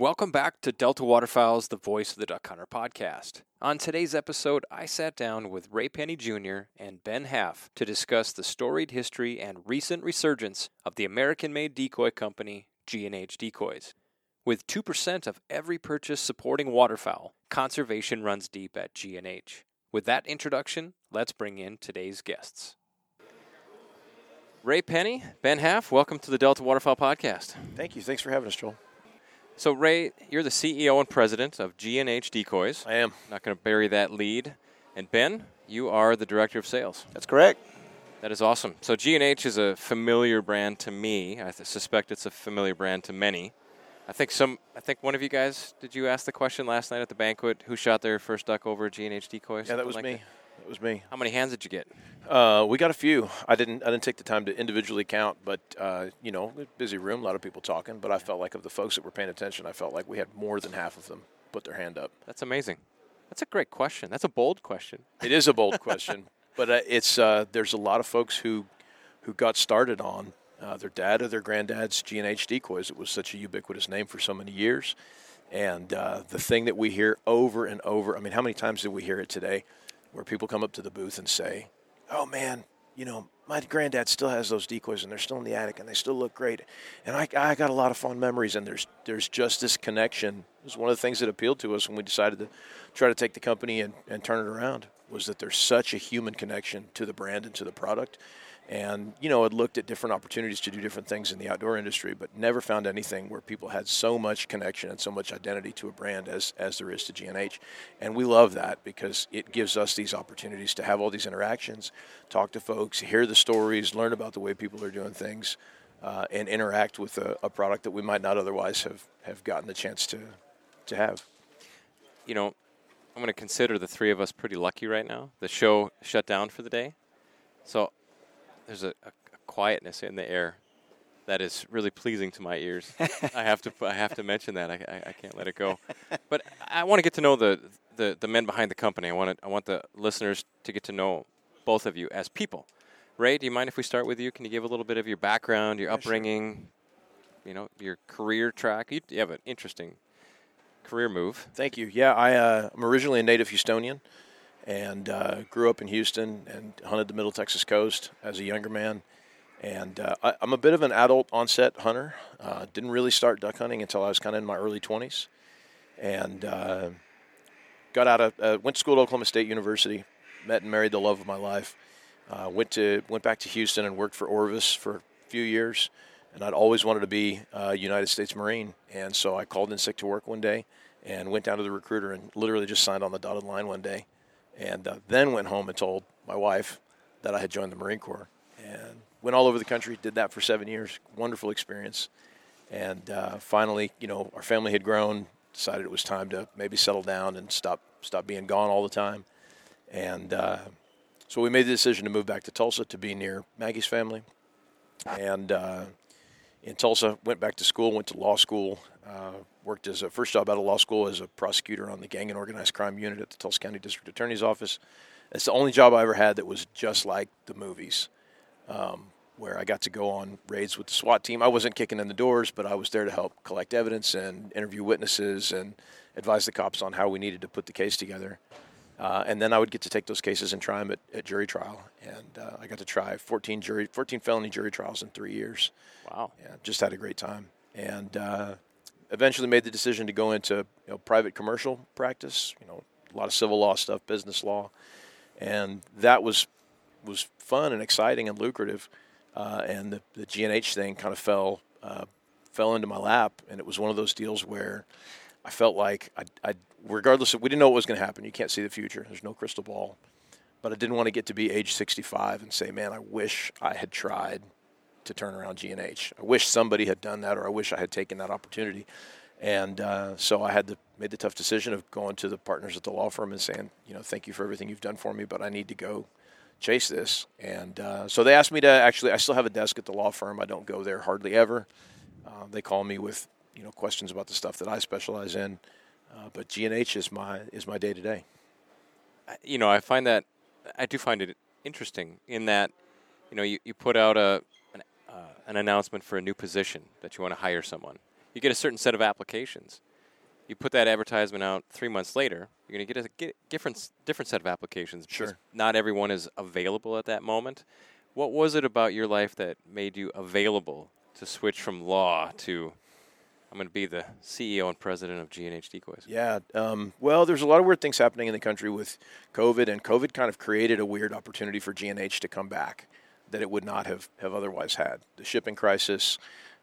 Welcome back to Delta Waterfowl's The Voice of the Duck Hunter podcast. On today's episode, I sat down with Ray Penny Jr. and Ben Haff to discuss the storied history and recent resurgence of the American made decoy company, G&H Decoys. With 2% of every purchase supporting waterfowl, conservation runs deep at G&H. With that introduction, let's bring in today's guests. Ray Penny, Ben Haff, welcome to the Delta Waterfowl podcast. Thank you. Thanks for having us, Joel. So, Ray, you're the CEO and president of G&H Decoys. I am. Not going to bury that lead. And Ben, you are the director of sales. That's correct. That is awesome. So G&H is a familiar brand to me. I suspect it's a familiar brand to many. I think some. I think one of you guys. Did you ask the question last night at the banquet? Who shot their first duck over at G&H Decoys? Yeah, that was Something me. like That was me. How many hands did you get? Uh, we got a few. I didn't. I didn't take the time to individually count, but uh, you know, busy room, a lot of people talking. But I felt like of the folks that were paying attention, I felt like we had more than half of them put their hand up. That's amazing. That's a great question. That's a bold question. It is a bold question, but uh, it's uh, there's a lot of folks who who got started on uh, their dad or their granddad's G and H decoys. It was such a ubiquitous name for so many years, and uh, the thing that we hear over and over. I mean, how many times did we hear it today, where people come up to the booth and say, "Oh man, you know." My granddad still has those decoys, and they're still in the attic, and they still look great. And I, I got a lot of fond memories, and there's there's just this connection. It was one of the things that appealed to us when we decided to try to take the company and, and turn it around. Was that there's such a human connection to the brand and to the product, and you know, had looked at different opportunities to do different things in the outdoor industry, but never found anything where people had so much connection and so much identity to a brand as as there is to G&H. And we love that because it gives us these opportunities to have all these interactions, talk to folks, hear the stories, learn about the way people are doing things, uh, and interact with a, a product that we might not otherwise have have gotten the chance to to have. You know, I'm going to consider the three of us pretty lucky right now. The show shut down for the day, so there's a, a, a quietness in the air that is really pleasing to my ears. I have to I have to mention that. I, I, I can't let it go. But I want to get to know the, the, the men behind the company. I want to, I want the listeners to get to know both of you as people. Ray, do you mind if we start with you? Can you give a little bit of your background, your Yeah, sure. upbringing, you know, your career track? You, you have an interesting career move. Thank you. Yeah, I, uh, I'm originally a native Houstonian and uh, grew up in Houston and hunted the Middle Texas coast as a younger man. And uh, I, I'm a bit of an adult onset hunter. Uh, didn't really start duck hunting until I was kind of in my early 20s. And uh, got out of, uh, went to school at Oklahoma State University, met and married the love of my life. Uh, went to went back to Houston and worked for Orvis for a few years, and I'd always wanted to be a United States Marine, and so I called in sick to work one day, and went down to the recruiter and literally just signed on the dotted line one day, and uh, then went home and told my wife that I had joined the Marine Corps, and went all over the country, did that for seven years, wonderful experience, and uh, finally, you know, our family had grown, decided it was time to maybe settle down and stop stop being gone all the time, and. Uh, so we made the decision to move back to Tulsa to be near Maggie's family, and uh, in Tulsa went back to school, went to law school, uh, worked as a first job out of law school as a prosecutor on the gang and organized crime unit at the Tulsa County District Attorney's Office. It's the only job I ever had that was just like the movies, um, where I got to go on raids with the SWAT team. I wasn't kicking in the doors, but I was there to help collect evidence and interview witnesses and advise the cops on how we needed to put the case together. Uh, and then I would get to take those cases and try them at, at jury trial. And uh, I got to try 14 jury, 14 felony jury trials in three years. Wow. Yeah, just had a great time. And uh, eventually made the decision to go into you know, private commercial practice. You know, a lot of civil law stuff, business law, and that was was fun and exciting and lucrative. Uh, and the the G and H thing kind of fell uh, fell into my lap, and it was one of those deals where I felt like I, I regardless of we didn't know what was going to happen. You can't see the future. There's no crystal ball. But I didn't want to get to be age 65 and say, "Man, I wish I had tried to turn around G and H. I wish somebody had done that, or I wish I had taken that opportunity." And uh, so I had made the tough decision of going to the partners at the law firm and saying, "You know, thank you for everything you've done for me, but I need to go chase this." And uh, so they asked me to actually. I still have a desk at the law firm. I don't go there hardly ever. Uh, they call me with you know questions about the stuff that I specialize in. Uh, but G and H is my is my day to day. you know, I find that I do find it interesting in that, you know, you, you put out a an, uh, an announcement for a new position that you want to hire someone. You get a certain set of applications, You put that advertisement out three months later, you're going to get a get different different set of applications. because Sure. Not everyone is available at that moment. What was it about your life that made you available to switch from law to I'm going to be the CEO and president of G&H Decoys? Yeah. Um, well, there's a lot of weird things happening in the country with COVID, and COVID kind of created a weird opportunity for G&H to come back that it would not have, have otherwise had. The shipping crisis,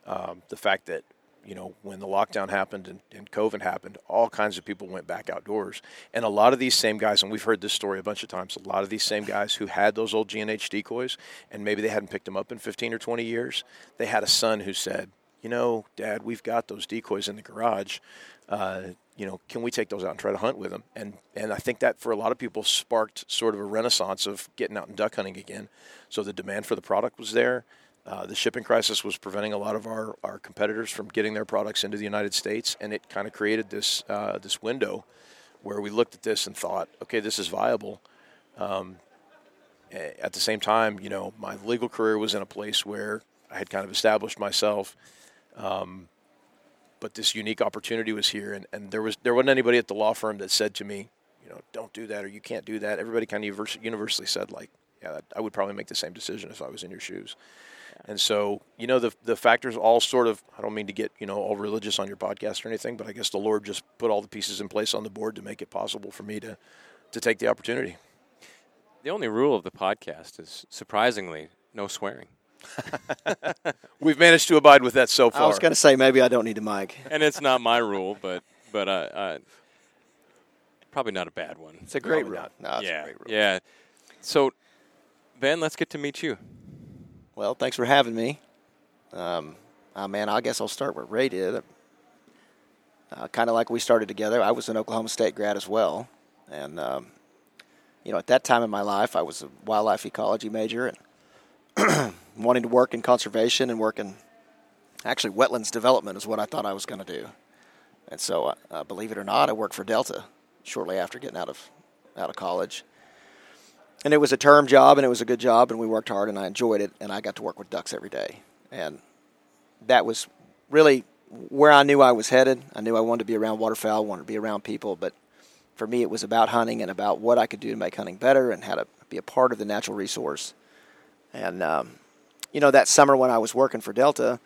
um, the fact that you know when the lockdown happened and, and COVID happened, all kinds of people went back outdoors, and a lot of these same guys, and we've heard this story a bunch of times. A lot of these same guys who had those old G&H decoys, and maybe they hadn't picked them up in 15 or 20 years, they had a son who said, you know, Dad, we've got those decoys in the garage. Uh, you know, can we take those out and try to hunt with them? And and I think that for a lot of people sparked sort of a renaissance of getting out and duck hunting again. So the demand for the product was there. Uh, the shipping crisis was preventing a lot of our, our competitors from getting their products into the United States, and it kind of created this uh, this window where we looked at this and thought, okay, this is viable. Um, at the same time, you know, my legal career was in a place where I had kind of established myself. Um, but this unique opportunity was here, and, and there was there wasn't anybody at the law firm that said to me, you know, don't do that or you can't do that. Everybody kind of univers- universally said like, yeah, I would probably make the same decision if I was in your shoes. And so, you know, the the factors all sort of I don't mean to get, you know, all religious on your podcast or anything, but I guess the Lord just put all the pieces in place on the board to make it possible for me to to take the opportunity. The only rule of the podcast is surprisingly no swearing. We've managed to abide with that so far. I was going to say maybe I don't need a mic. and it's not my rule, but but uh, uh, probably not a bad one. It's a great Probably rule. not. No, it's yeah, a great rule. yeah. So, Ben, let's get to meet you. Well, thanks for having me. Um, uh, man, I guess I'll start where Ray did. Uh, kind of like we started together. I was an Oklahoma State grad as well, and um, you know, at that time in my life, I was a wildlife ecology major and wanting to work in conservation and work in actually wetlands development is what I thought I was going to do. And so, uh, uh, believe it or not, I worked for Delta shortly after getting out of out of college. And it was a term job, and it was a good job, and we worked hard, and I enjoyed it, and I got to work with ducks every day, and that was really where I knew I was headed. I knew I wanted to be around waterfowl, wanted to be around people, but for me, it was about hunting and about what I could do to make hunting better and how to be a part of the natural resource. And um, you know, that summer when I was working for Delta,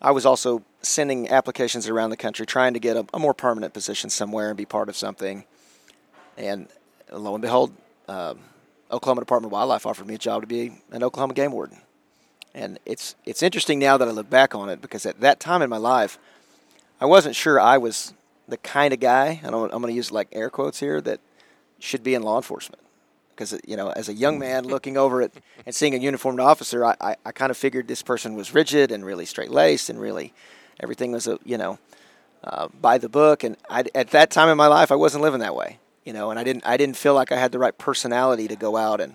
I was also sending applications around the country trying to get a, a more permanent position somewhere and be part of something. And lo and behold, um, Oklahoma Department of Wildlife offered me a job to be an Oklahoma game warden. And it's it's interesting now that I look back on it because at that time in my life, I wasn't sure I was the kind of guy, and I'm, I'm going to use like air quotes here, that should be in law enforcement. Because you know, as a young man looking over it and seeing a uniformed officer, I, I, I kind of figured this person was rigid and really straight laced and really everything was a you know uh, by the book. And I, at that time in my life, I wasn't living that way, you know, and I didn't I didn't feel like I had the right personality to go out and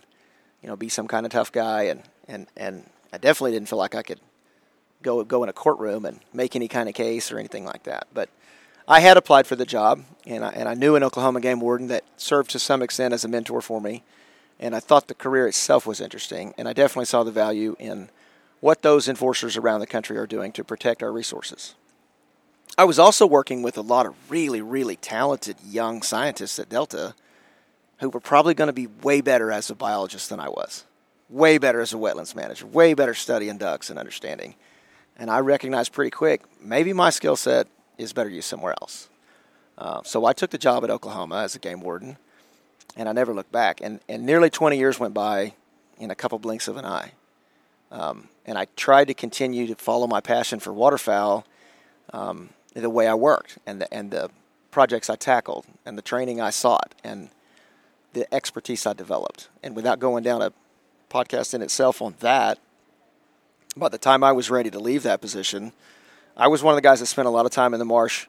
you know be some kind of tough guy, and and and I definitely didn't feel like I could go go in a courtroom and make any kind of case or anything like that. But I had applied for the job, and I, and I knew an Oklahoma game warden that served to some extent as a mentor for me. And I thought the career itself was interesting, and I definitely saw the value in what those enforcers around the country are doing to protect our resources. I was also working with a lot of really, really talented young scientists at Delta who were probably going to be way better as a biologist than I was, way better as a wetlands manager, way better studying ducks and understanding. And I recognized pretty quick maybe my skill set is better used somewhere else. Uh, so I took the job at Oklahoma as a game warden, and I never looked back. And, and nearly 20 years went by in a couple blinks of an eye. Um, and I tried to continue to follow my passion for waterfowl um, the way I worked and the, and the projects I tackled and the training I sought and the expertise I developed. And without going down a podcast in itself on that, by the time I was ready to leave that position, I was one of the guys that spent a lot of time in the marsh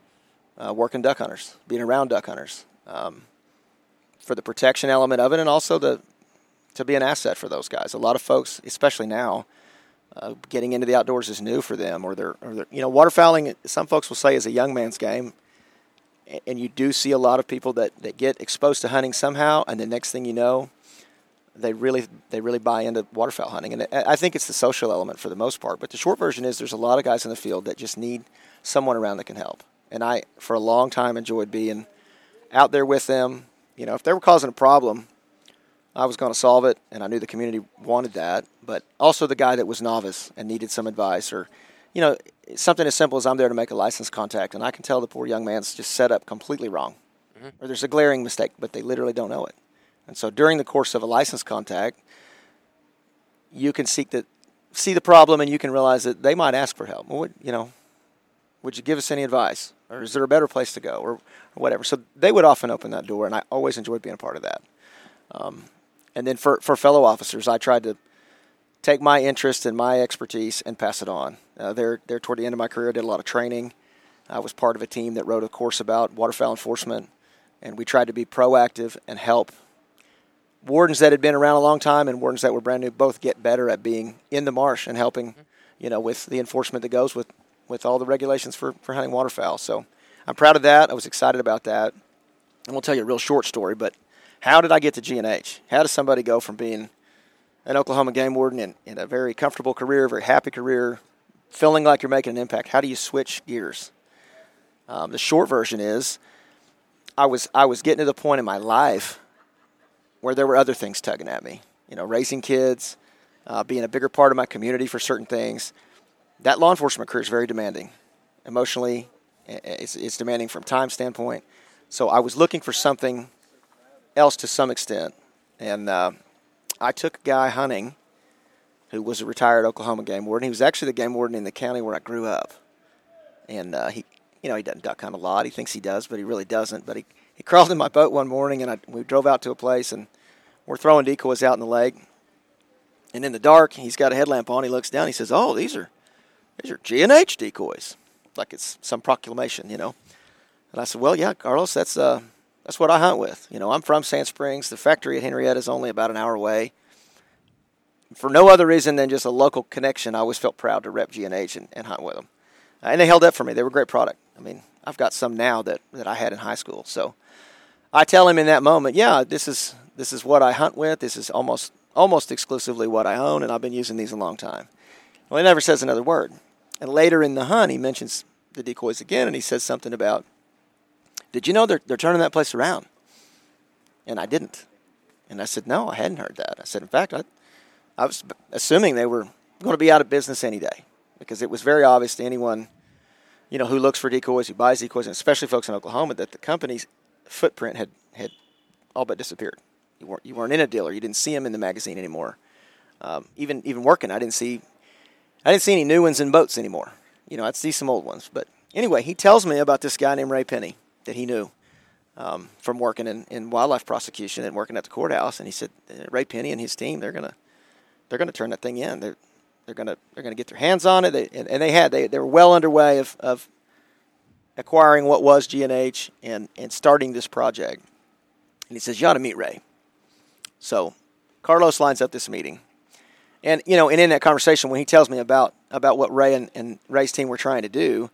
uh, working duck hunters, being around duck hunters um, for the protection element of it, and also the to be an asset for those guys. A lot of folks, especially now, uh, getting into the outdoors is new for them, or they're, or they're, you know, waterfowling. Some folks will say is a young man's game, and you do see a lot of people that, that get exposed to hunting somehow, and the next thing you know, they really they really buy into waterfowl hunting, and I I think it's the social element for the most part. But the short version is there's a lot of guys in the field that just need someone around that can help, and I for a long time enjoyed being out there with them. You know, if they were causing a problem, I was going to solve it, and I knew the community wanted that. But also the guy that was novice and needed some advice, or you know, something as simple as I'm there to make a license contact, and I can tell the poor young man's just set up completely wrong, mm-hmm. or there's a glaring mistake, but they literally don't know it. And so during the course of a license contact, you can seek the see the problem, and you can realize that they might ask for help. Well, you know, would you give us any advice, or is there a better place to go, or, or whatever? So they would often open that door, and I always enjoyed being a part of that. Um, and then for for fellow officers, I tried to take my interest and my expertise and pass it on. Uh, there, there toward the end of my career, I did a lot of training. I was part of a team that wrote a course about waterfowl enforcement, and we tried to be proactive and help wardens that had been around a long time and wardens that were brand new both get better at being in the marsh and helping, you know, with the enforcement that goes with, with all the regulations for, for hunting waterfowl. So I'm proud of that. I was excited about that. And we'll tell you a real short story, but how did I get to G&H? How does somebody go from being an Oklahoma game warden in, in a very comfortable career, very happy career, feeling like you're making an impact? How do you switch gears? Um, the short version is I was I was getting to the point in my life where there were other things tugging at me. You know, raising kids, uh, being a bigger part of my community for certain things. That law enforcement career is very demanding, emotionally. It's, it's demanding from time standpoint. So I was looking for something else to some extent, and uh, I took a guy hunting who was a retired Oklahoma game warden. He was actually the game warden in the county where I grew up, and uh, he, you know, he doesn't duck hunt a lot. He thinks he does, but he really doesn't. But he he crawled in my boat one morning, and I, we drove out to a place, and we're throwing decoys out in the lake. And in the dark, he's got a headlamp on. He looks down. He says, "Oh, these are these are G and H decoys, like it's some proclamation, you know." And I said, "Well, yeah, Carlos, that's uh, that's what I hunt with. You know, I'm from Sand Springs. The factory at Henryetta is only about an hour away. For no other reason than just a local connection, I always felt proud to rep G and H and hunt with them. And they held up for me. They were a great product. I mean, I've got some now that, that I had in high school. So I tell him in that moment, yeah, this is this is what I hunt with. This is almost almost exclusively what I own, and I've been using these a long time. Well, he never says another word. And later in the hunt, he mentions the decoys again, and he says something about, "Did you know they're they're turning that place around?" And I didn't. And I said, "No, I hadn't heard that." I said, "In fact, I, I was assuming they were going to be out of business any day because it was very obvious to anyone." You know, who looks for decoys, who buys decoys, and especially folks in Oklahoma, that the company's footprint had, had all but disappeared. You weren't, you weren't in a dealer. You didn't see them in the magazine anymore. Um, even even working, I didn't see I didn't see any new ones in boats anymore. You know, I'd see some old ones. But anyway, he tells me about this guy named Ray Penny that he knew um, from working in, in wildlife prosecution and working at the courthouse. And he said Ray Penny and his team they're gonna they're gonna turn that thing in. They're they're gonna they're gonna get their hands on it. They, and, and they had they they were well underway of, of acquiring what was G&H and, and starting this project. And he says, You ought to meet Ray. So Carlos lines up this meeting. And, you know, and in that conversation, when he tells me about, about what Ray and, and Ray's team were trying to do,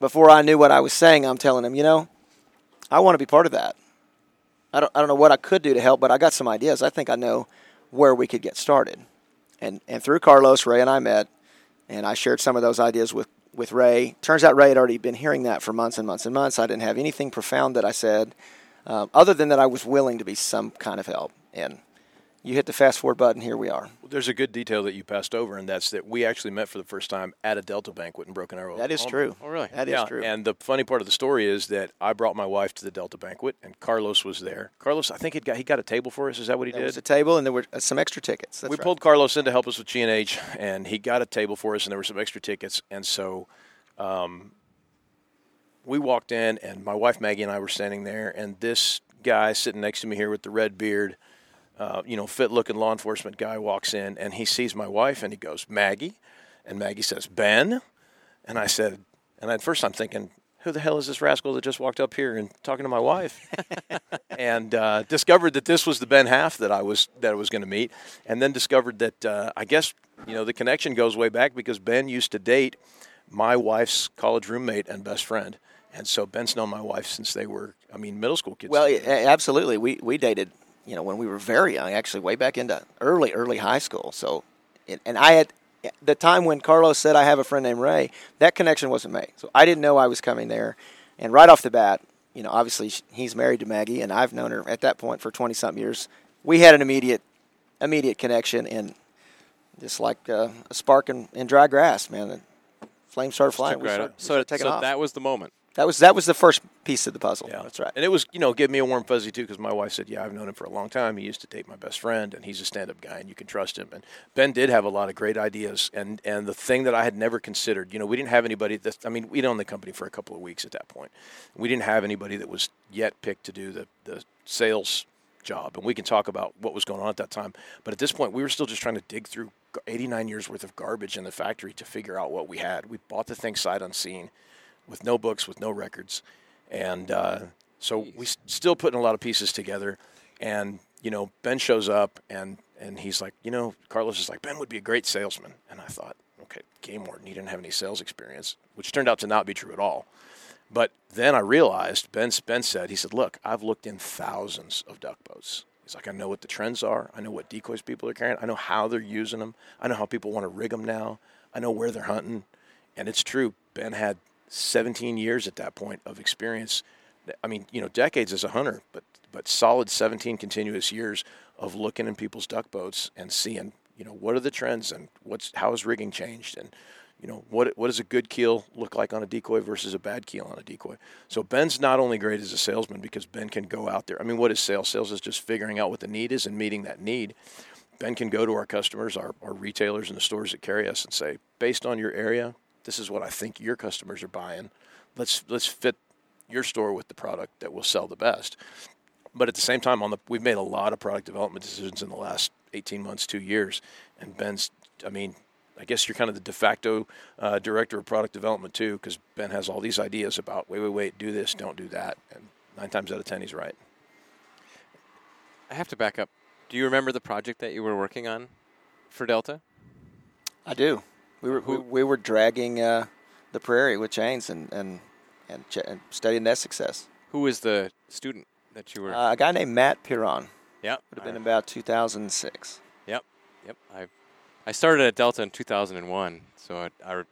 before I knew what I was saying, I'm telling him, you know, I want to be part of that. I don't, I don't know what I could do to help, but I got some ideas. I think I know where we could get started. And, and through Carlos, Ray and I met, and I shared some of those ideas with, with Ray. Turns out Ray had already been hearing that for months and months and months. I didn't have anything profound that I said, uh, other than that I was willing to be some kind of help. And you hit the fast forward button. Here we are. Well, there's a good detail that you passed over, and that's that we actually met for the first time at a Delta banquet in Broken Arrow. That is true. Oh, really? That yeah, is true. And the funny part of the story is that I brought my wife to the Delta banquet, and Carlos was there. Carlos, I think he got he got a table for us. Is that what he there did? was a table, and there were uh, some extra tickets. That's we right. pulled Carlos in to help us with G and H, and he got a table for us, and there were some extra tickets, and so. Um, we walked in, and my wife Maggie and I were standing there, and this guy sitting next to me here with the red beard, uh, you know, fit looking law enforcement guy walks in, and he sees my wife, and he goes, Maggie. And Maggie says, Ben. And I said, and at first I'm thinking, who the hell is this rascal that just walked up here and talking to my wife? and uh, discovered that this was the Ben Haff that I was that I was going to meet, and then discovered that uh, I guess you know the connection goes way back because Ben used to date my wife's college roommate and best friend, and so Ben's known my wife since they were, I mean, middle school kids. Well, absolutely. We we dated, you know, when we were very young, actually, way back into early early high school. So, and I had the time when Carlos said, I have a friend named Ray, that connection wasn't made. So I didn't know I was coming there. And right off the bat, you know, obviously he's married to Maggie, and I've known her at that point for 20 something years. We had an immediate, immediate connection, and just like uh, a spark in, in, dry grass, man. The flames started flying. Started, so, so off. that was the moment. That was that was the first piece of the puzzle. Yeah, that's right. And it was you know give me a warm fuzzy too because my wife said yeah I've known him for a long time. He used to date my best friend and he's a stand up guy and you can trust him. And Ben did have a lot of great ideas and and the thing that I had never considered you know we didn't have anybody that I mean we'd owned the company for a couple of weeks at that point. We didn't have anybody that was yet picked to do the the sales job and we can talk about what was going on at that time. But at this point we were still just trying to dig through 89 years worth of garbage in the factory to figure out what we had. We bought the thing sight unseen with no books, with no records and uh, so we still putting a lot of pieces together. And you know, Ben shows up and and he's like, you know, Carlos is like, Ben would be a great salesman. And I thought, okay, game warden, he didn't have any sales experience, which turned out to not be true at all. But then I realized, Ben, ben said, he said, look, I've looked in thousands of duck boats. He's like, I know what the trends are. I know what decoys people are carrying. I know how they're using them. I know how people want to rig them now. I know where they're hunting. And it's true. Ben had 17 years at that point of experience. I mean, you know, decades as a hunter, but but solid 17 continuous years of looking in people's duck boats and seeing, you know, what are the trends and what's how has rigging changed and you know what what does a good keel look like on a decoy versus a bad keel on a decoy. So Ben's not only great as a salesman because Ben can go out there. I mean, what is sales? Sales is just figuring out what the need is and meeting that need. Ben can go to our customers, our, our retailers, and the stores that carry us, and say, based on your area, this is what I think your customers are buying. Let's let's fit your store with the product that will sell the best. But at the same time, on the we've made a lot of product development decisions in the last 18 months, two years, and Ben's. I mean, I guess you're kind of the de facto uh, director of product development too, because Ben has all these ideas about wait, wait, wait, do this, don't do that, and nine times out of ten, he's right. I have to back up. Do you remember the project that you were working on for Delta? I do. We were we, we were dragging uh, the prairie with chains and and and, ch- and studying that success. Who was the student that you were? Uh, a guy named Matt Piron. Yeah, would have been about 2006. Yep, yep. I I started at Delta in 2001, so I, I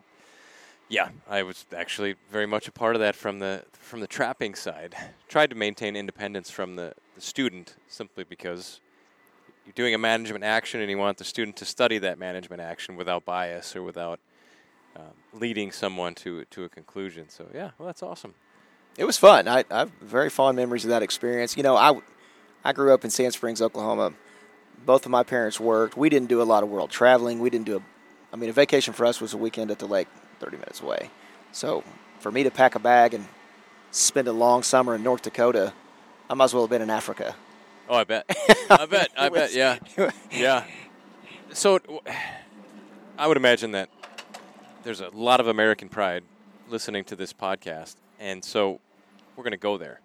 yeah, I was actually very much a part of that from the from the trapping side. Tried to maintain independence from the, the student simply because you're doing a management action and you want the student to study that management action without bias or without um, leading someone to to a conclusion. So yeah, well that's awesome. It was fun. I, I have very fond memories of that experience. You know, I I grew up in Sand Springs, Oklahoma. Both of my parents worked. We didn't do a lot of world traveling. We didn't do a, I mean, a vacation for us was a weekend at the lake, 30 minutes away. So for me to pack a bag and spend a long summer in North Dakota, I might as well have been in Africa. Oh, I bet. I bet. I bet. Yeah. Yeah. So, I would imagine that there's a lot of American pride listening to this podcast, and so we're going to go there.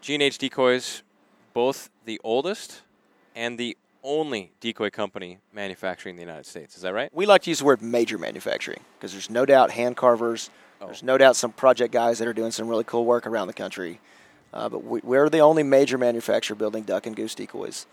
G&H Decoys, both the oldest and the only decoy company manufacturing in the United States. Is that right? We like to use the word major manufacturing because there's no doubt hand carvers. Oh. There's no doubt some project guys that are doing some really cool work around the country. Uh, but we, are the only major manufacturer building duck and goose decoys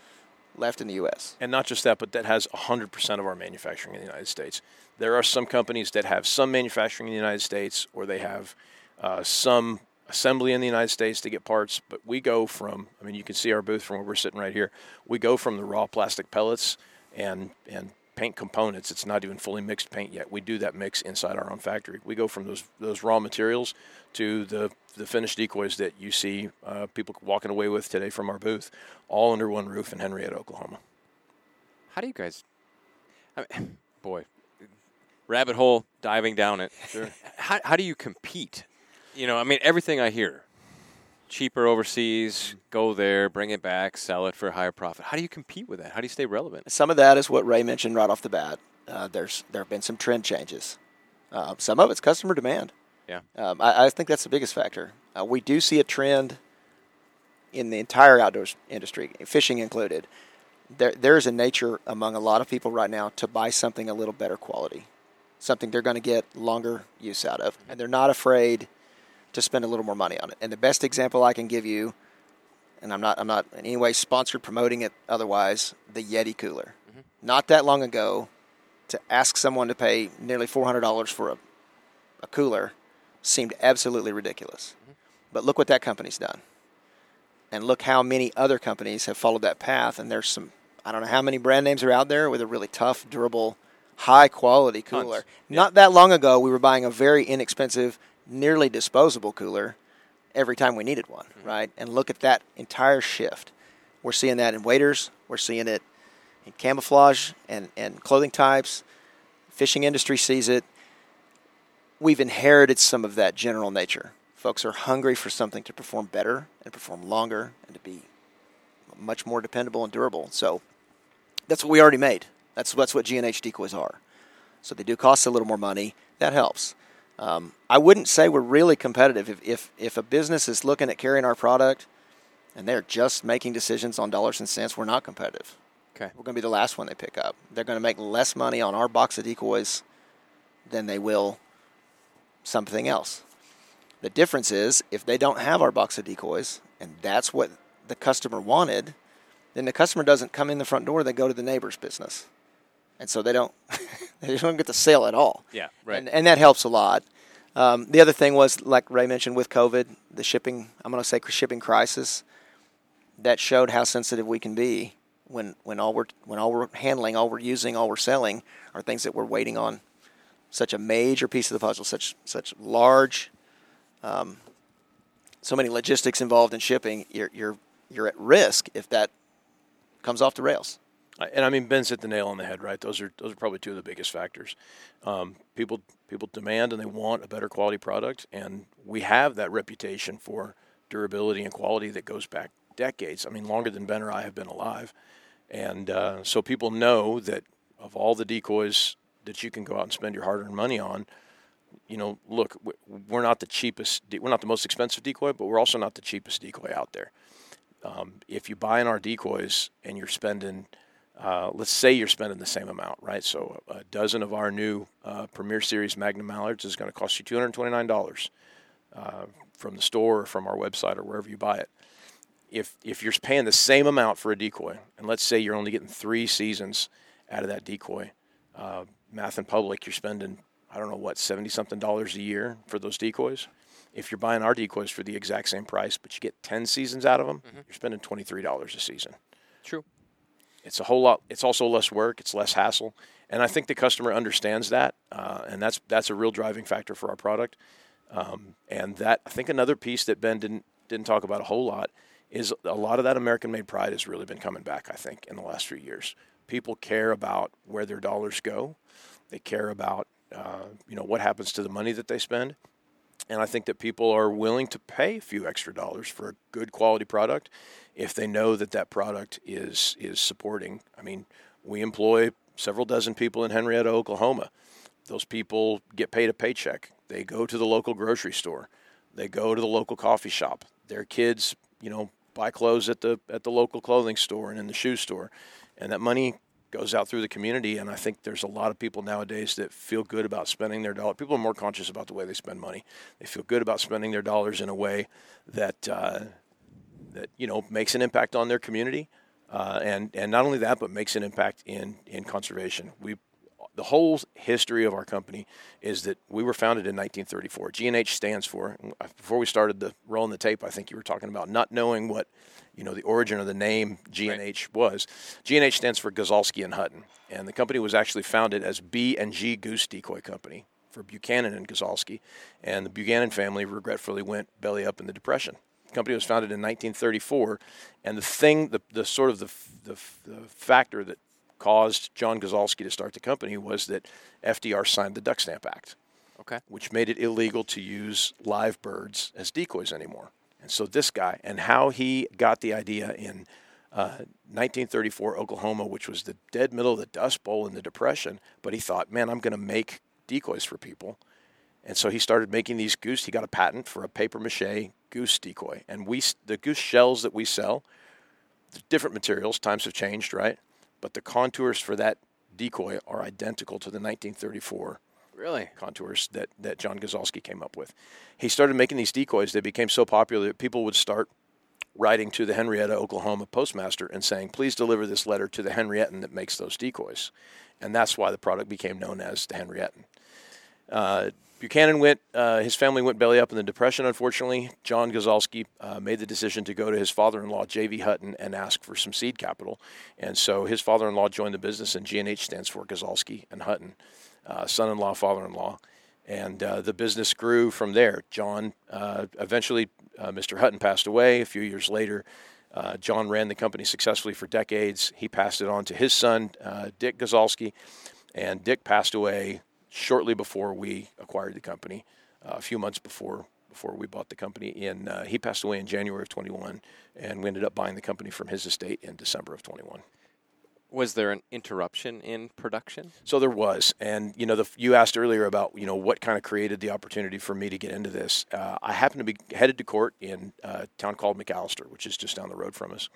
left in the U.S. And not just that, but that has 100% of our manufacturing in the United States. There are some companies that have some manufacturing in the United States, or they have uh, some assembly in the United States to get parts. But we go from, I mean, you can see our booth from where we're sitting right here. We go from the raw plastic pellets and and paint components. It's not even fully mixed paint yet. We do that mix inside our own factory. We go from those those raw materials to the the finished decoys that you see uh, people walking away with today from our booth, all under one roof in Henryetta, Oklahoma. How do you guys? I mean, boy, rabbit hole diving down it. Sure. How how do you compete? You know, I mean, everything I hear cheaper overseas, go there, bring it back, sell it for a higher profit. How do you compete with that? How do you stay relevant? Some of that is what Ray mentioned right off the bat. Uh, there's there have been some trend changes. Uh, some of it's customer demand. Yeah, um, I, I, think that's the biggest factor. Uh, we do see a trend in the entire outdoors industry, fishing included. There, there's a nature among a lot of people right now to buy something a little better quality, something they're going to get longer use out of, and they're not afraid to spend a little more money on it. And the best example I can give you, and I'm not I'm not in any way sponsored promoting it otherwise, the Yeti cooler. Mm-hmm. Not that long ago, to ask someone to pay nearly $400 for a, a cooler seemed absolutely ridiculous. Mm-hmm. But look what that company's done. And look how many other companies have followed that path. And there's some, I don't know how many brand names are out there with a really tough, durable, high quality cooler. Yeah. Not that long ago, we were buying a very inexpensive, nearly disposable cooler every time we needed one, mm-hmm. right? And look at that entire shift. We're seeing that in waders, we're seeing it in camouflage and, and clothing types. Fishing industry sees it. We've inherited some of that general nature. Folks are hungry for something to perform better and perform longer and to be much more dependable and durable. So that's what we already made. That's, that's what G&H decoys are. So they do cost a little more money. That helps. Um, I wouldn't say we're really competitive. If, if, if a business is looking at carrying our product and they're just making decisions on dollars and cents, we're not competitive. Okay. We're going to be the last one they pick up. They're going to make less money on our box of decoys than they will something else. The difference is if they don't have our box of decoys and that's what the customer wanted, then the customer doesn't come in the front door, they go to the neighbor's business. And so they don't they don't get the sale at all. Yeah, right. And, and that helps a lot. Um, the other thing was, like Ray mentioned, with COVID, the shipping, I'm going to say shipping crisis, that showed how sensitive we can be when when all we're when all we're handling, all we're using, all we're selling are things that we're waiting on. Such a major piece of the puzzle, such such large, um, so many logistics involved in shipping. You're you're you're at risk if that comes off the rails. And I mean, Ben's hit the nail on the head, right? Those are those are probably two of the biggest factors. Um, people people demand and they want a better quality product, and we have that reputation for durability and quality that goes back decades. I mean, longer than Ben or I have been alive. And uh, so people know that of all the decoys that you can go out and spend your hard-earned money on, you know, look, we're not the cheapest, we're not the most expensive decoy, but we're also not the cheapest decoy out there. Um, if you buy in our decoys and you're spending, uh, let's say you're spending the same amount, right? So a dozen of our new uh, Premier Series Magnum Mallards is going to cost you $229 uh, from the store or from our website or wherever you buy it if if you're paying the same amount for a decoy, and let's say you're only getting three seasons out of that decoy, uh, math and public, you're spending I don't know what seventy something dollars a year for those decoys. If you're buying our decoys for the exact same price, but you get ten seasons out of them, mm-hmm. you're spending twenty three dollars a season. True. It's a whole lot. It's also less work. It's less hassle, and I think the customer understands that, uh, and that's that's a real driving factor for our product. Um, and that I think another piece that Ben didn't didn't talk about a whole lot is a lot of that American made pride has really been coming back, I think, in the last few years. People care about where their dollars go. They care about uh, you know what happens to the money that they spend, and I think that people are willing to pay a few extra dollars for a good quality product if they know that that product is is supporting. I mean, we employ several dozen people in Henryetta, Oklahoma. Those people get paid a paycheck. They go to the local grocery store. They go to the local coffee shop. Their kids, you know, buy clothes at the at the local clothing store and in the shoe store, and that money goes out through the community. And I think there's a lot of people nowadays that feel good about spending their dollar. People are more conscious about the way they spend money. They feel good about spending their dollars in a way that uh, that you know makes an impact on their community, uh, and and not only that, but makes an impact in in conservation. We the whole history of our company is that we were founded in 1934. G&H stands for. Before we started the rolling the tape, I think you were talking about not knowing what, you know, the origin of the name G&H right. was. G&H stands for Gozalski and Hutton, and the company was actually founded as B and G Goose Decoy Company for Buchanan and Gozalski, and the Buchanan family regretfully went belly up in the Depression. Company was founded in 1934, and the thing, the, the sort of the, the, the factor that caused John Gozalski to start the company was that FDR signed the Duck Stamp Act, okay, which made it illegal to use live birds as decoys anymore. And so this guy and how he got the idea in uh, 1934 Oklahoma, which was the dead middle of the Dust Bowl in the Depression, but he thought, man, I'm going to make decoys for people. And so he started making these goose. He got a patent for a paper mache goose decoy. And we, the goose shells that we sell, different materials. Times have changed, right? but the contours for that decoy are identical to the 1934 really contours that, that John Gozalski came up with. He started making these decoys. They became so popular that people would start writing to the Henryetta, Oklahoma postmaster and saying, please deliver this letter to the Henriettan that makes those decoys. and that's why the product became known as the Henrietton. Uh, Buchanan went, uh, his family went belly up in the Depression, unfortunately. John Gozalski uh, made the decision to go to his father in law, J.V. Hutton, and ask for some seed capital. And so his father in law joined the business, and G&H stands for Gozalski and Hutton, uh, son in law, father in law. And uh, the business grew from there. John, uh, eventually, uh, Mr. Hutton passed away a few years later. John ran the company successfully for decades. He passed it on to his son, Dick Gozalski, and Dick passed away shortly before we acquired the company, uh, a few months before before we bought the company. In uh, he passed away in January of 21, and we ended up buying the company from his estate in December of 21. Was there an interruption in production? So there was, and you know, the, you asked earlier about you know what kind of created the opportunity for me to get into this. Uh, I happened to be headed to court in a town called McAlester, which is just down the road from us,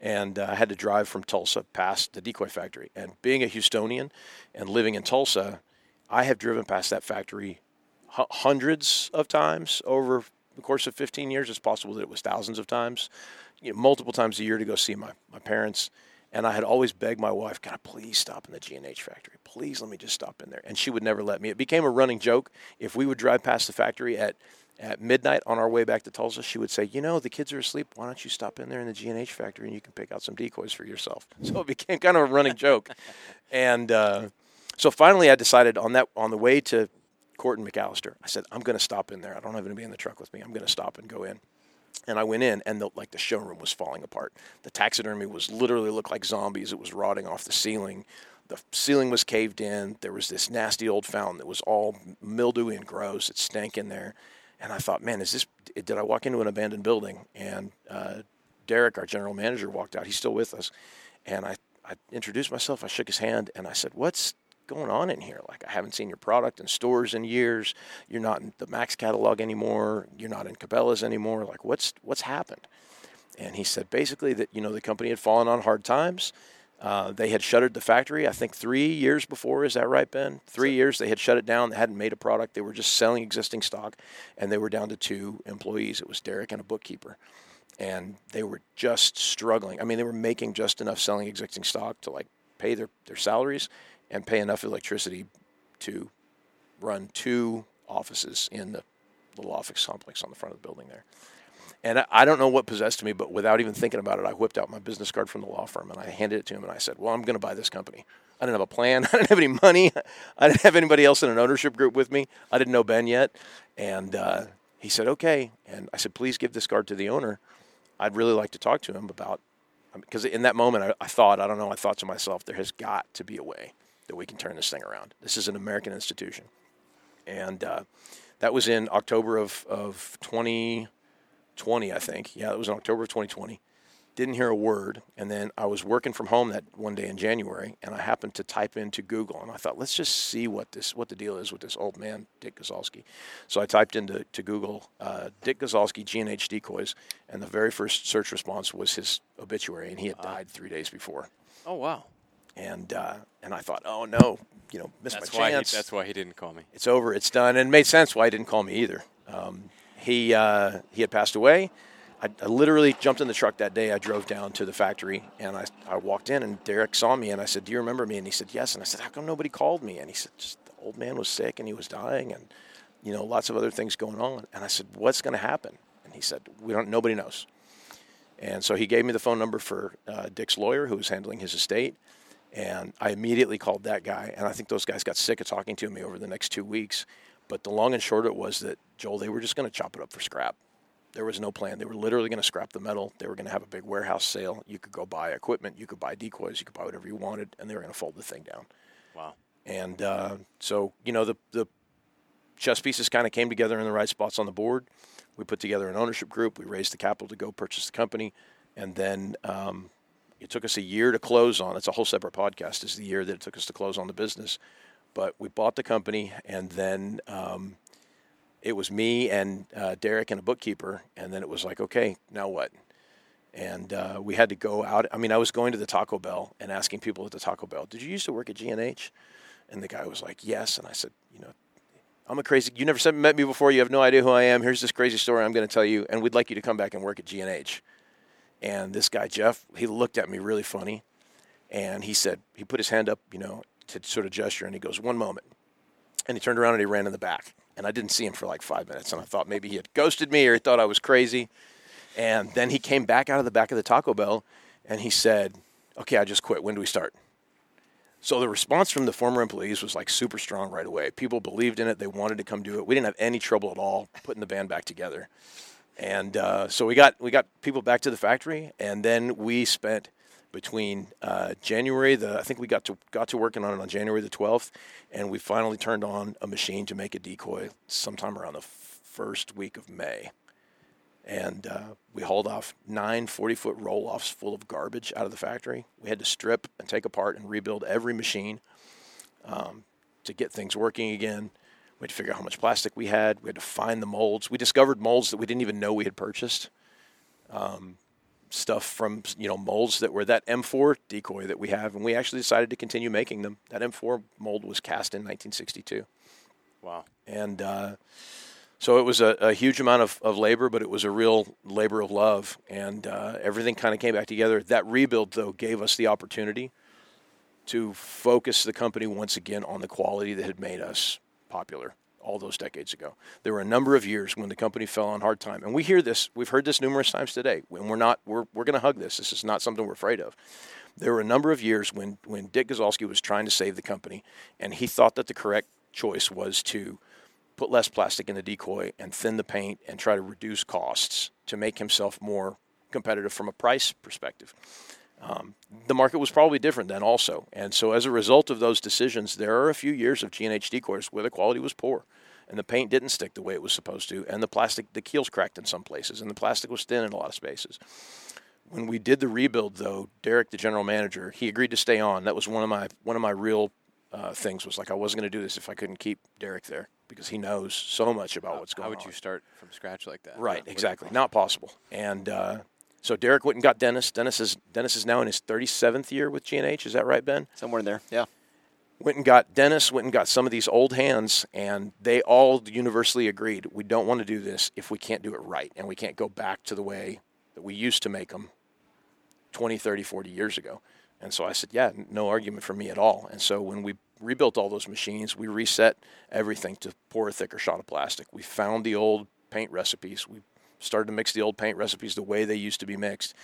and uh, I had to drive from Tulsa past the decoy factory. And being a Houstonian and living in Tulsa, I have driven past that factory hundreds of times over the course of 15 years. It's possible that it was thousands of times, you know, multiple times a year to go see my, my parents. And I had always begged my wife, "Can I please stop in the G&H factory? Please let me just stop in there." And she would never let me. It became a running joke. If we would drive past the factory at at midnight on our way back to Tulsa, she would say, "You know, the kids are asleep. Why don't you stop in there in the G&H factory and you can pick out some decoys for yourself?" So it became kind of a running joke. and uh, so finally, I decided on that on the way to Court and McAlester, I said, I'm going to stop in there. I don't have anybody in the truck with me. I'm going to stop and go in. And I went in, and the, like the showroom was falling apart. The taxidermy was literally looked like zombies. It was rotting off the ceiling. The ceiling was caved in. There was this nasty old fountain that was all mildewy and gross. It stank in there. And I thought, man, is this? Did I walk into an abandoned building? And uh, Derek, our general manager, walked out. He's still with us. And I, I introduced myself. I shook his hand, and I said, "What's going on in here? Like, I haven't seen your product in stores in years. You're not in the Mack's catalog anymore. You're not in Cabela's anymore. Like, what's what's happened? And he said basically that you know the company had fallen on hard times. Uh, they had shuttered the factory, I think, three years before. Is that right, Ben? Three years they had shut it down. They hadn't made a product. They were just selling existing stock, and they were down to two employees. It was Derek and a bookkeeper, and they were just struggling. I mean, they were making just enough selling existing stock to like pay their, their salaries and pay enough electricity to run two offices in the little office complex on the front of the building there. And I don't know what possessed me, but without even thinking about it, I whipped out my business card from the law firm and I handed it to him and I said, Well, I'm going to buy this company. I didn't have a plan. I didn't have any money. I didn't have anybody else in an ownership group with me. I didn't know Ben yet. And uh, he said, Okay. And I said, Please give this card to the owner. I'd really like to talk to him about, because in that moment I, I thought, I don't know, I thought to myself, there has got to be a way that we can turn this thing around. This is an American institution. And uh, that was in October of, of 2020, I think. Yeah, it was in October of 2020. Didn't hear a word. And then I was working from home that one day in January, and I happened to type into Google, and I thought, let's just see what this what the deal is with this old man, Dick Gozalski. So I typed into to Google uh, Dick Gozalski G&H decoys, and the very first search response was his obituary, and he had died three days before. Oh wow! And uh, and I thought, oh no, you know, missed that's my why chance. He, that's why he didn't call me. It's over. It's done, and it made sense why he didn't call me either. Um, he uh, he had passed away. I, I, literally jumped in the truck that day. I drove down to the factory, and I I walked in, and Derek saw me, and I said, "Do you remember me?" And he said, "Yes." And I said, "How come nobody called me?" And he said, "Just the old man was sick, and he was dying, and you know, lots of other things going on." And I said, "What's going to happen?" And he said, "We don't. Nobody knows." And so he gave me the phone number for uh, Dick's lawyer, who was handling his estate. And I immediately called that guy. And I think those guys got sick of talking to me over the next two weeks. But the long and short of it was that, Joel, they were just going to chop it up for scrap. There was no plan. They were literally going to scrap the metal. They were going to have a big warehouse sale. You could go buy equipment, you could buy decoys, you could buy whatever you wanted, and they were going to fold the thing down. Wow. And uh, so, you know, the, the chess pieces kind of came together in the right spots on the board. We put together an ownership group. We raised the capital to go purchase the company. And then um, it took us a year to close on. It's a whole separate podcast. Is the year that it took us to close on the business, but we bought the company, and then um, it was me and uh, Derek and a bookkeeper, and then it was like, okay, now what? And uh, we had to go out. I mean, I was going to the Taco Bell and asking people at the Taco Bell, "Did you used to work at G&H?" And the guy was like, "Yes." And I said, "You know, I'm a crazy. You never met me before. You have no idea who I am. Here's this crazy story I'm going to tell you, and we'd like you to come back and work at G&H." And this guy, Jeff, he looked at me really funny. And he said, he put his hand up, you know, to sort of gesture, and he goes, "One moment," and he turned around and he ran in the back, and I didn't see him for like five minutes, and I thought maybe he had ghosted me or he thought I was crazy, and then he came back out of the back of the Taco Bell, and he said, "Okay, I just quit. When do we start?" So the response from the former employees was like super strong right away. People believed in it. They wanted to come do it. We didn't have any trouble at all putting the band back together. And uh, so we got we got people back to the factory, and then we spent between uh, January the I think we got to got to working on it on January the 12th, and we finally turned on a machine to make a decoy sometime around the first week of May. And uh, we hauled off nine 40 foot roll offs full of garbage out of the factory. We had to strip and take apart and rebuild every machine um, to get things working again. We had to figure out how much plastic we had. We had to find the molds. We discovered molds that we didn't even know we had purchased. Um, stuff from you know molds that were that M4 decoy that we have, and we actually decided to continue making them. That M4 mold was cast in 1962. Wow. And uh, so it was a, a, huge amount of, of labor, but it was a real labor of love, and uh, everything kind of came back together. That rebuild, though, gave us the opportunity to focus the company once again on the quality that had made us popular all those decades ago. There were a number of years when the company fell on hard time, and we hear this. We've heard this numerous times today. When we're not, we're we're going to hug this. This is not something we're afraid of. There were a number of years when when Dick Gozalski was trying to save the company, and he thought that the correct choice was to put less plastic in the decoy and thin the paint and try to reduce costs to make himself more competitive from a price perspective. Um, the market was probably different then also. And so as a result of those decisions, there are a few years of G&H decoys where the quality was poor and the paint didn't stick the way it was supposed to and the plastic the keels cracked in some places and the plastic was thin in a lot of spaces. When we did the rebuild though, Derek the general manager, he agreed to stay on. That was one of my one of my real uh, things was like I wasn't going to do this if I couldn't keep Derek there because he knows so much about what's going on. How would on. you start from scratch like that? Right, exactly. Not possible. And uh, so Derek went and got Dennis. Dennis is Dennis is now in his 37th year with G&H. Is that right, Ben? Somewhere in there. Yeah. Went and got Dennis. Went and got some of these old hands, and they all universally agreed we don't want to do this if we can't do it right, and we can't go back to the way that we used to make them 20, 30, 40 years ago. And so I said, yeah, no argument for me at all. And so when we rebuilt all those machines, we reset everything to pour a thicker shot of plastic. We found the old paint recipes. We started to mix the old paint recipes the way they used to be mixed.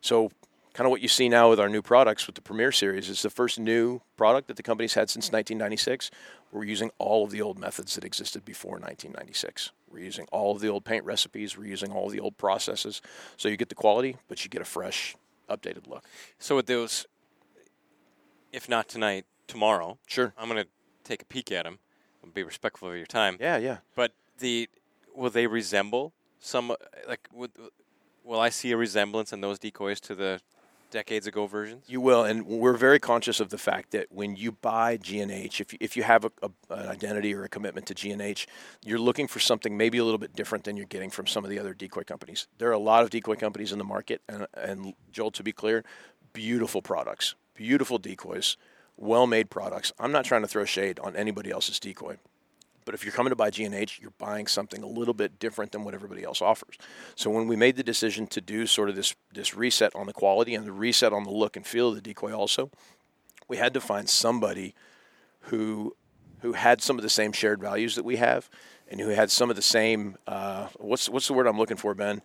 So kind of what you see now with our new products with the Premier Series is the first new product that the company's had since 1996. We're using all of the old methods that existed before 1996. We're using all of the old paint recipes. We're using all of the old processes. So you get the quality, but you get a fresh, updated look. So with those, if not tonight, tomorrow. Sure. I'm going to take a peek at them. I'll be respectful of your time. Yeah, yeah. But the will they resemble some uh, like would, uh, will I see a resemblance in those decoys to the decades ago versions? You will, and we're very conscious of the fact that when you buy G&H, if you, if you have a, a, an identity or a commitment to G&H, you're looking for something maybe a little bit different than you're getting from some of the other decoy companies. There are a lot of decoy companies in the market, and, and Joel, to be clear, beautiful products, beautiful decoys, well-made products. I'm not trying to throw shade on anybody else's decoy. But if you're coming to buy G&H, you're buying something a little bit different than what everybody else offers. So when we made the decision to do sort of this this reset on the quality and the reset on the look and feel of the decoy also, we had to find somebody who who had some of the same shared values that we have and who had some of the same uh, what's what's the word I'm looking for, Ben?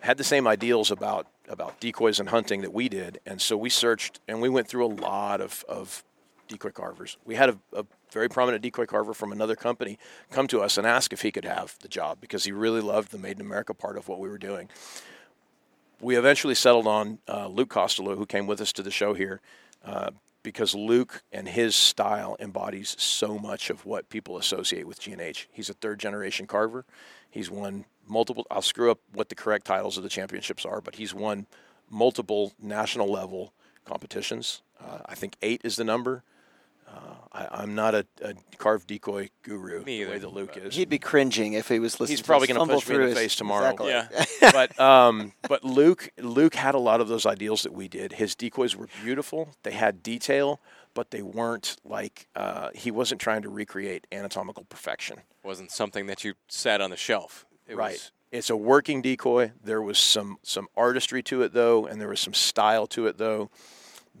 Had the same ideals about about decoys and hunting that we did. And so we searched and we went through a lot of, of decoy carvers. We had a, a, very prominent decoy carver from another company come to us and ask if he could have the job because he really loved the Made in America part of what we were doing. We eventually settled on uh, Luke Costello, who came with us to the show here, uh, because Luke and his style embodies so much of what people associate with G&H. He's a third generation carver. He's won multiple. I'll screw up what the correct titles of the championships are, but he's won multiple national level competitions. Uh, I think eight is the number. Uh, I, am not a, a carved decoy guru Me either, the way that Luke is. He'd be cringing if he was listening. He's probably going to punch me in the face tomorrow. Exactly. Yeah. but um, but Luke Luke had a lot of those ideals that we did. His decoys were beautiful. They had detail, but they weren't like uh, he wasn't trying to recreate anatomical perfection. It Wasn't something that you sat on the shelf. It right. Was, it's a working decoy. There was some some artistry to it though, and there was some style to it though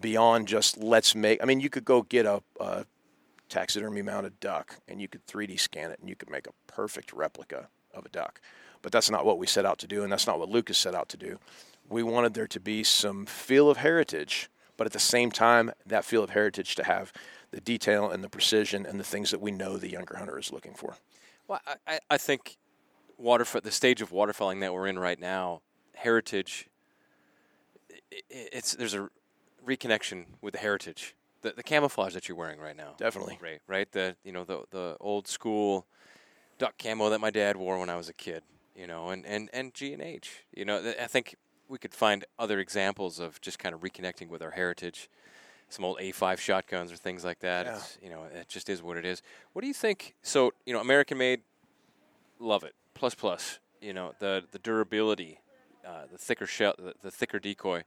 beyond just let's make. I mean, you could go get a, a taxidermy mounted duck and you could 3D scan it and you could make a perfect replica of a duck. But that's not what we set out to do, and that's not what Lucas set out to do. We wanted there to be some feel of heritage, but at the same time, that feel of heritage to have the detail and the precision and the things that we know the younger hunter is looking for. Well, I, I think waterfowl, the stage of waterfowling that we're in right now, heritage. It's there's a reconnection with the heritage, the, the camouflage that you're wearing right now. Definitely, right, right. The you know the the old school duck camo that my dad wore when I was a kid. You know, and and and G and H. You know, I think we could find other examples of just kind of reconnecting with our heritage. Some old A5 shotguns or things like that. Yeah. It's, you know, it just is what it is. What do you think? So, you know, American made, love it. Plus, plus. You know, the the durability, uh, the thicker shell, the, the thicker decoy.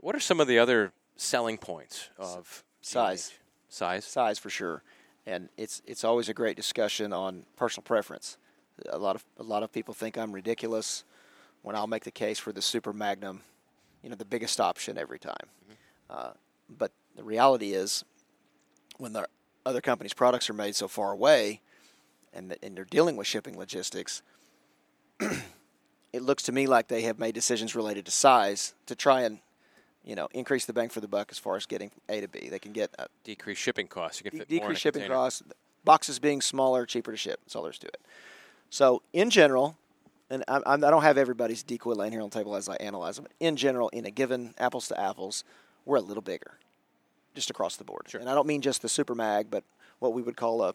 What are some of the other selling points of size? Size. Size for sure, and it's it's always a great discussion on personal preference. A lot of a lot of people think I'm ridiculous when I'll make the case for the Super Magnum, you know, the biggest option every time. Mm-hmm. Uh, but the reality is, when the other companies' products are made so far away, and, and they're dealing with shipping logistics, it looks to me like they have made decisions related to size to try and, you know, increase the bang for the buck as far as getting A to B. They can get a decrease shipping costs. You can de- fit more in decrease shipping container. costs. Boxes being smaller, cheaper to ship. That's all there is to it. So in general, and I, I don't have everybody's decoy laying here on the table as I analyze them. But in general, in a given apples to apples, we're a little bigger, just across the board. Sure. And I don't mean just the super mag, but what we would call a,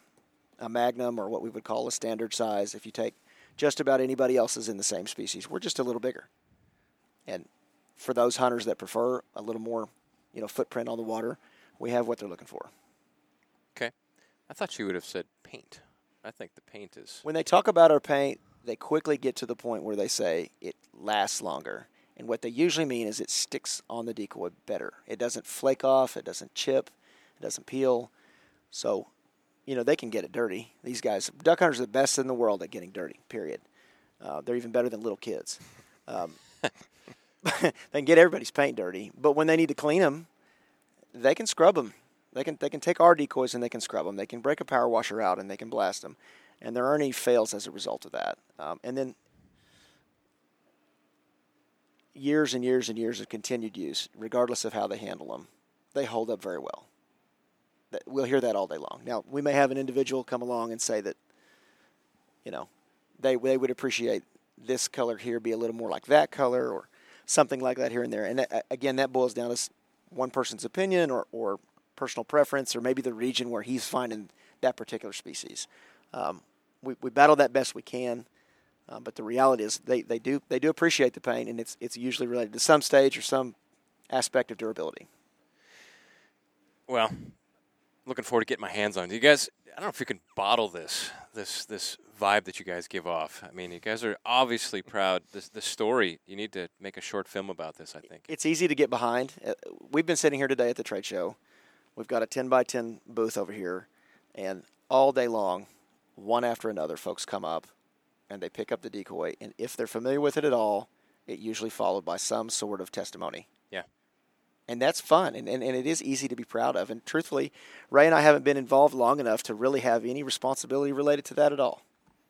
a magnum or what we would call a standard size. If you take just about anybody else's in the same species, we're just a little bigger. And for those hunters that prefer a little more, you know, footprint on the water, we have what they're looking for. Okay. I thought you would have said paint. I think the paint is. When they talk about our paint, they quickly get to the point where they say it lasts longer. And what they usually mean is it sticks on the decoy better. It doesn't flake off, it doesn't chip, it doesn't peel. So, you know, they can get it dirty. These guys, duck hunters are the best in the world at getting dirty, period. Uh, they're even better than little kids. Um, they can get everybody's paint dirty, but when they need to clean them, they can scrub them. They can they can take our decoys and they can scrub them. They can break a power washer out and they can blast them, and there aren't any fails as a result of that. Um, and then years and years and years of continued use, regardless of how they handle them, they hold up very well. We'll hear that all day long. Now we may have an individual come along and say that, you know, they they would appreciate this color here be a little more like that color or something like that here and there. And that, again, that boils down to one person's opinion or, or personal preference or maybe the region where he's finding that particular species. Um, we, we battle that best we can, uh, but the reality is they, they do they do appreciate the pain and it's it's usually related to some stage or some aspect of durability. Well, looking forward to getting my hands on. You guys, I don't know if you can bottle this, this, this vibe that you guys give off. I mean, you guys are obviously proud. This, the story. You need to make a short film about this. I think. It's easy to get behind. Uh, We've been sitting here today at the trade show. We've got a 10 by 10 booth over here, and all day long, one after another, folks come up and they pick up the decoy. And if they're familiar with it at all, it usually followed by some sort of testimony. And that's fun, and, and, and it is easy to be proud of. And truthfully, Ray and I haven't been involved long enough to really have any responsibility related to that at all.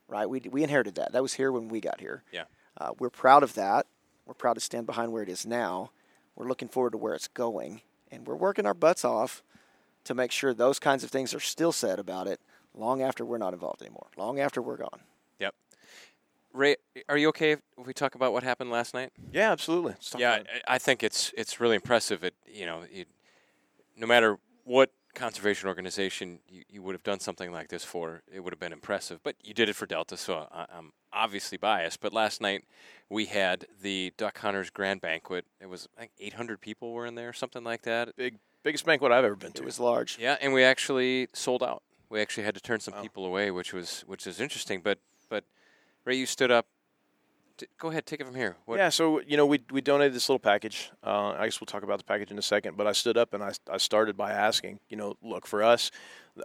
Right? We, we inherited that. That was here when we got here. Yeah. Uh, we're proud of that. We're proud to stand behind where it is now. We're looking forward to where it's going, and we're working our butts off to make sure those kinds of things are still said about it long after we're not involved anymore, long after we're gone. Yep. Ray, are you okay if we talk about what happened last night? Yeah, absolutely. Yeah. I I think it's it's really impressive. It you know, you, no matter what conservation organization you, you would have done something like this for, it would have been impressive. But you did it for Delta, so I, I'm obviously biased. But last night we had the Duck Hunters Grand Banquet. It was I think 800 people were in there, something like that. big biggest banquet I've ever been to. It was large. Yeah, and we actually sold out. We actually had to turn some Wow. people away, which was which is interesting. But Ray, you stood up. Go ahead, take it from here. What, Yeah, so you know, we we donated this little package. Uh, I guess we'll talk about the package in a second. But I stood up and I, I started by asking, you know, look for us,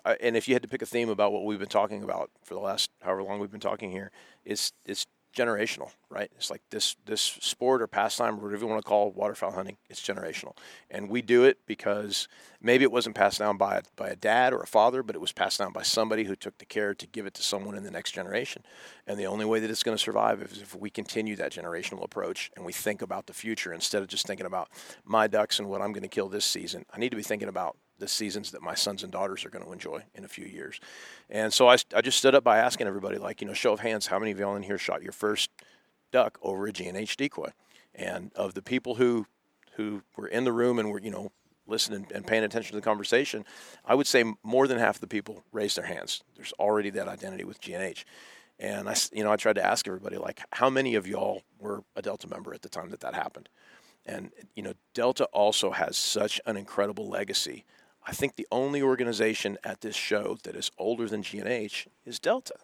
I, and if you had to pick a theme about what we've been talking about for the last however long we've been talking here, it's it's generational, right? It's like this this sport or pastime, or whatever you want to call it, waterfowl hunting, it's generational, and we do it because maybe it wasn't passed down by a, by a dad or a father, but it was passed down by somebody who took the care to give it to someone in the next generation. And the only way that it's going to survive is if we continue that generational approach and we think about the future instead of just thinking about my ducks and what I'm going to kill this season. I need to be thinking about the seasons that my sons and daughters are going to enjoy in a few years. And so I, I just stood up by asking everybody, like, you know, show of hands, how many of y'all in here shot your first duck over a G&H decoy? And of the people who who were in the room and were, you know, listening and paying attention to the conversation, I would say more than half the people raised their hands. There's already that identity with G&H. And I, you know, I tried to ask everybody, like, how many of y'all were a Delta member at the time that that happened? And, you know, Delta also has such an incredible legacy I think the only organization at this show that is older than G&H is Delta.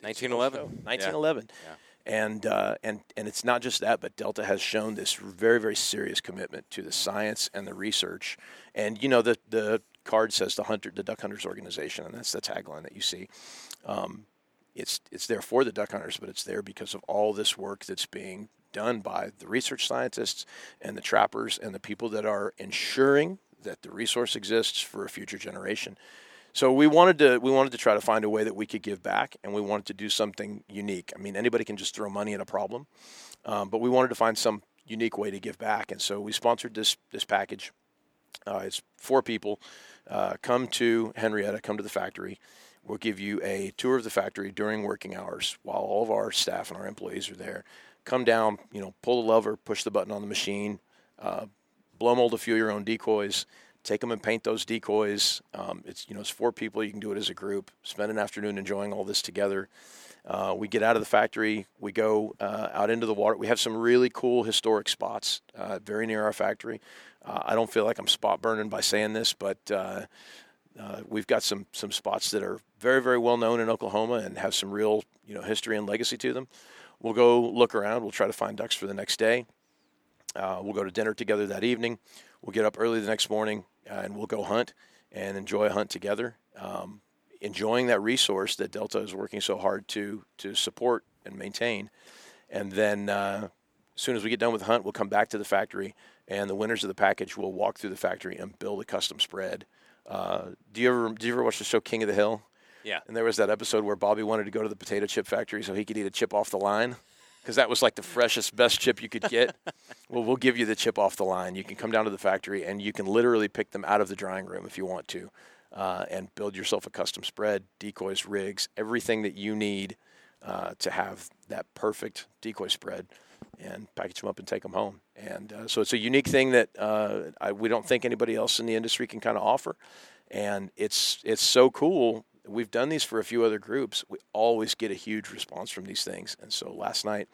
1911. 1911. Yeah. And, uh, and, and it's not just that, but Delta has shown this very, very serious commitment to the science and the research. And, you know, the, the card says the hunter, the duck hunters organization, and that's the tagline that you see. Um, it's, it's there for the duck hunters, but it's there because of all this work that's being done by the research scientists and the trappers and the people that are ensuring that the resource exists for a future generation. So we wanted to we wanted to try to find a way that we could give back, and we wanted to do something unique. I mean, anybody can just throw money at a problem, um, but we wanted to find some unique way to give back, and so we sponsored this this package. Uh, it's four people. Uh, come to Henryetta, come to the factory. We'll give you a tour of the factory during working hours while all of our staff and our employees are there. Come down, you know, pull the lever, push the button on the machine, uh, blow mold a few of your own decoys. Take them and paint those decoys. Um, it's you know it's four people. You can do it as a group. Spend an afternoon enjoying all this together. Uh, we get out of the factory. We go uh, out into the water. We have some really cool historic spots uh, very near our factory. Uh, I don't feel like I'm spot burning by saying this, but uh, uh, we've got some some spots that are very very well known in Oklahoma and have some real you know history and legacy to them. We'll go look around. We'll try to find ducks for the next day. Uh, we'll go to dinner together that evening. We'll get up early the next morning uh, and we'll go hunt and enjoy a hunt together. Um, enjoying that resource that Delta is working so hard to to support and maintain. And then uh, as soon as we get done with the hunt, we'll come back to the factory, and the winners of the package will walk through the factory and build a custom spread. Uh, do you ever do you ever watch the show King of the Hill? Yeah. And there was that episode where Bobby wanted to go to the potato chip factory so he could eat a chip off the line because that was like the freshest, best chip you could get. well, we'll give you the chip off the line. You can come down to the factory and you can literally pick them out of the drying room if you want to, uh, and build yourself a custom spread, decoys, rigs, everything that you need uh, to have that perfect decoy spread, and package them up and take them home. And uh, so it's a unique thing that uh, I, we don't think anybody else in the industry can kind of offer, and it's it's so cool we've done these for a few other groups. We always get a huge response from these things. And so last night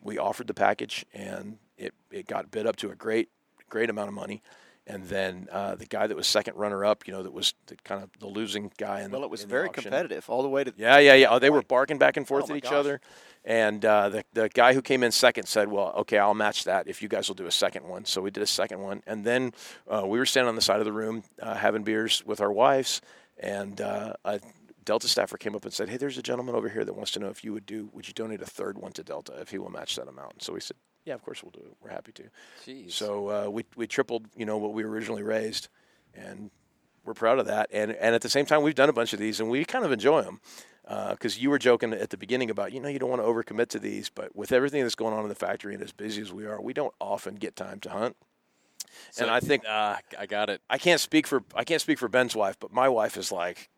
we offered the package and it, it got bid up to a great, great amount of money. And then uh, the guy that was second runner up, you know, that was the, kind of the losing guy. In well, the, it was very competitive all the way to. Yeah, yeah, yeah. Oh, they were barking back and forth oh at each gosh. other. And uh, the, the guy who came in second said, Well, okay, I'll match that if you guys will do a second one. So we did a second one. And then uh, we were standing on the side of the room uh, having beers with our wives. And uh, I Delta staffer came up and said, "Hey, there's a gentleman over here that wants to know if you would do, would you donate a third one to Delta if he will match that amount?" And so we said, "Yeah, of course we'll do it. We're happy to." Jeez. So uh, we we tripled, you know, what we originally raised, and we're proud of that. And and at the same time, we've done a bunch of these, and we kind of enjoy them. Because uh, you were joking at the beginning about, you know, you don't want to overcommit to these, but with everything that's going on in the factory and as busy as we are, we don't often get time to hunt. So, and I think uh, I got it. I can't speak for I can't speak for Ben's wife, but my wife is like,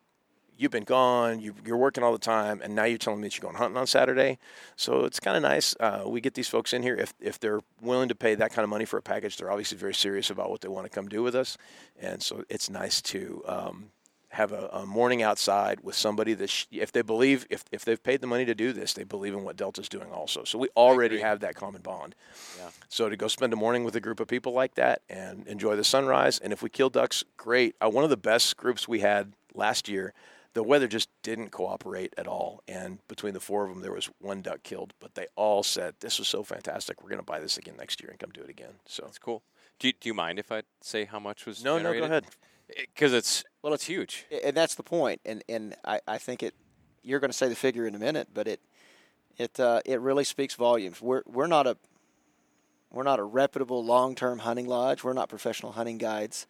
you've been gone, you, are working all the time, and now you're telling me that you're going hunting on Saturday. So it's kind of nice. Uh, we get these folks in here. If, if they're willing to pay that kind of money for a package, they're obviously very serious about what they want to come do with us. And so it's nice to um, have a, a, morning outside with somebody that, sh- if they believe, if, if they've paid the money to do this, they believe in what Delta's doing also. So we already have that common bond. Yeah. So to go spend a morning with a group of people like that and enjoy the sunrise, and if we kill ducks, great. Uh, one of the best groups we had last year – the weather just didn't cooperate at all. And between the four of them, there was one duck killed. But they all said, "This was so fantastic. We're going to buy this again next year and come do it again." So that's cool. Do you, do you mind if I say how much was? No, generated? no, go ahead. Because it's well, it's huge, and that's the point. And and I, I think it. You're going to say the figure in a minute, but it It uh, it really speaks volumes. We're we're not a we're not a reputable long term hunting lodge. We're not professional hunting guides.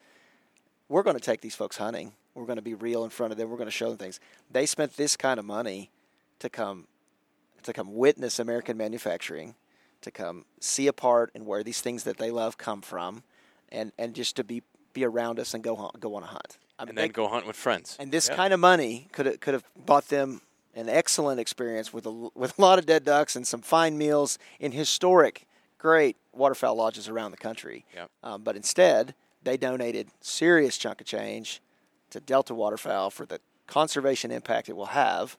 We're going to take these folks hunting. We're going to be real in front of them. We're going to show them things. They spent this kind of money to come to come witness American manufacturing, to come see a part and where these things that they love come from, and, and just to be be around us and go hunt, go on a hunt. I mean, and then they- go hunt with friends. and this Yeah. kind of money could have, could have bought them an excellent experience with a, l- with a lot of dead ducks and some fine meals in historic, great waterfowl lodges around the country. Yep. Um, but instead, they donated serious chunk of change to Delta Waterfowl for the conservation impact it will have,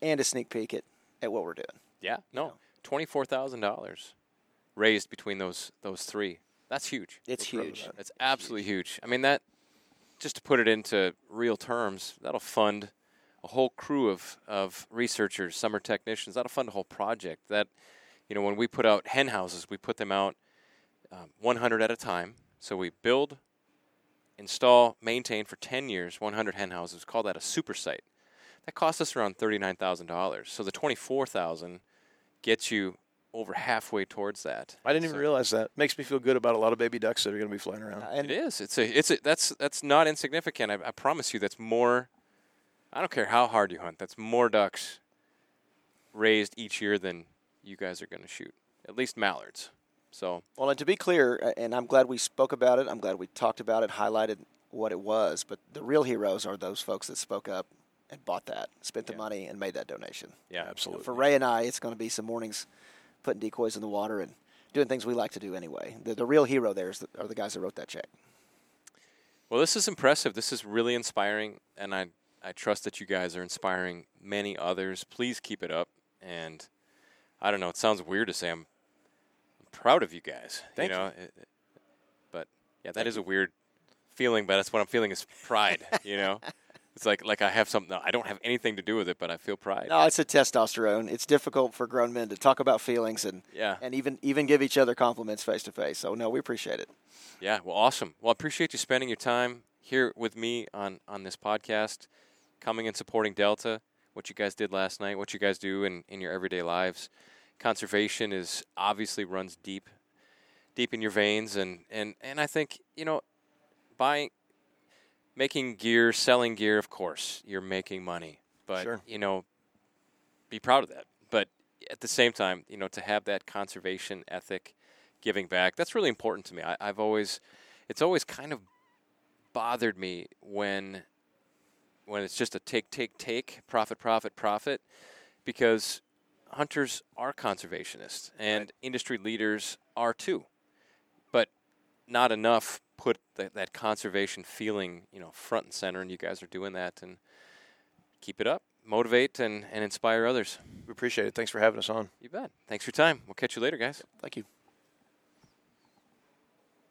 and a sneak peek at, at what we're doing. Yeah, no, know. twenty four thousand dollars raised between those those three. That's huge. It's huge. that. That's absolutely huge. I mean that just to put it into real terms, that'll fund a whole crew of, of researchers, summer technicians. That'll fund a whole project. That you know, when we put out hen houses, we put them out um, 100 at a time. So we build, install, maintain for 10 years 100 hen houses. Call that a super site. That costs us around $39,000. So the 24,000 gets you over halfway towards that. I didn't even realize that. Makes me feel good about a lot of baby ducks that are going to be flying around. And It is. It's a. It's a. That's that's not insignificant. I, I promise you. That's more. I don't care how hard you hunt. That's more ducks raised each year than you guys are going to shoot. At least mallards. So Well, and to be clear, and I'm glad we spoke about it. I'm glad we talked about it, highlighted what it was. But the real heroes are those folks that spoke up and bought that, spent the Yeah. money, and made that donation. yeah, Absolutely. For Ray and I, it's going to be some mornings putting decoys in the water and doing things we like to do anyway. The, the real hero there is the, are the guys that wrote that check. Well, this is impressive. This is really inspiring, and I I trust that you guys are inspiring many others. Please keep it up. And I don't know. It sounds weird to say I'm, I'm proud of you guys. Thank you you. know, it- it- but yeah, that is a weird feeling. But that's what I'm feeling is pride. you know, it's like like I have something. I don't have anything to do with it, but I feel pride. No, it's a testosterone. It's difficult for grown men to talk about feelings and Yeah. and even even give each other compliments face to face. So no, we appreciate it. Yeah, well, awesome. Well, I appreciate you spending your time here with me on on this podcast, coming and supporting Delta. What you guys did last night, what you guys do in in your everyday lives. Conservation is obviously runs deep, deep in your veins, and and and I think you know, buying, making gear, selling gear. Of course, you're making money, but Sure. you know, be proud of that. But at the same time, you know, to have that conservation ethic, giving back, that's really important to me. I, I've always, it's always kind of bothered me when, when it's just a take, take, take, profit, profit, profit, because hunters are conservationists and industry leaders are too, not enough put that, that conservation feeling, you know, front and center, and you guys are doing that, and keep it up, motivate and, and inspire others. We appreciate it. Thanks for having us on. You bet. Thanks for your time. We'll catch you later, guys. Thank you.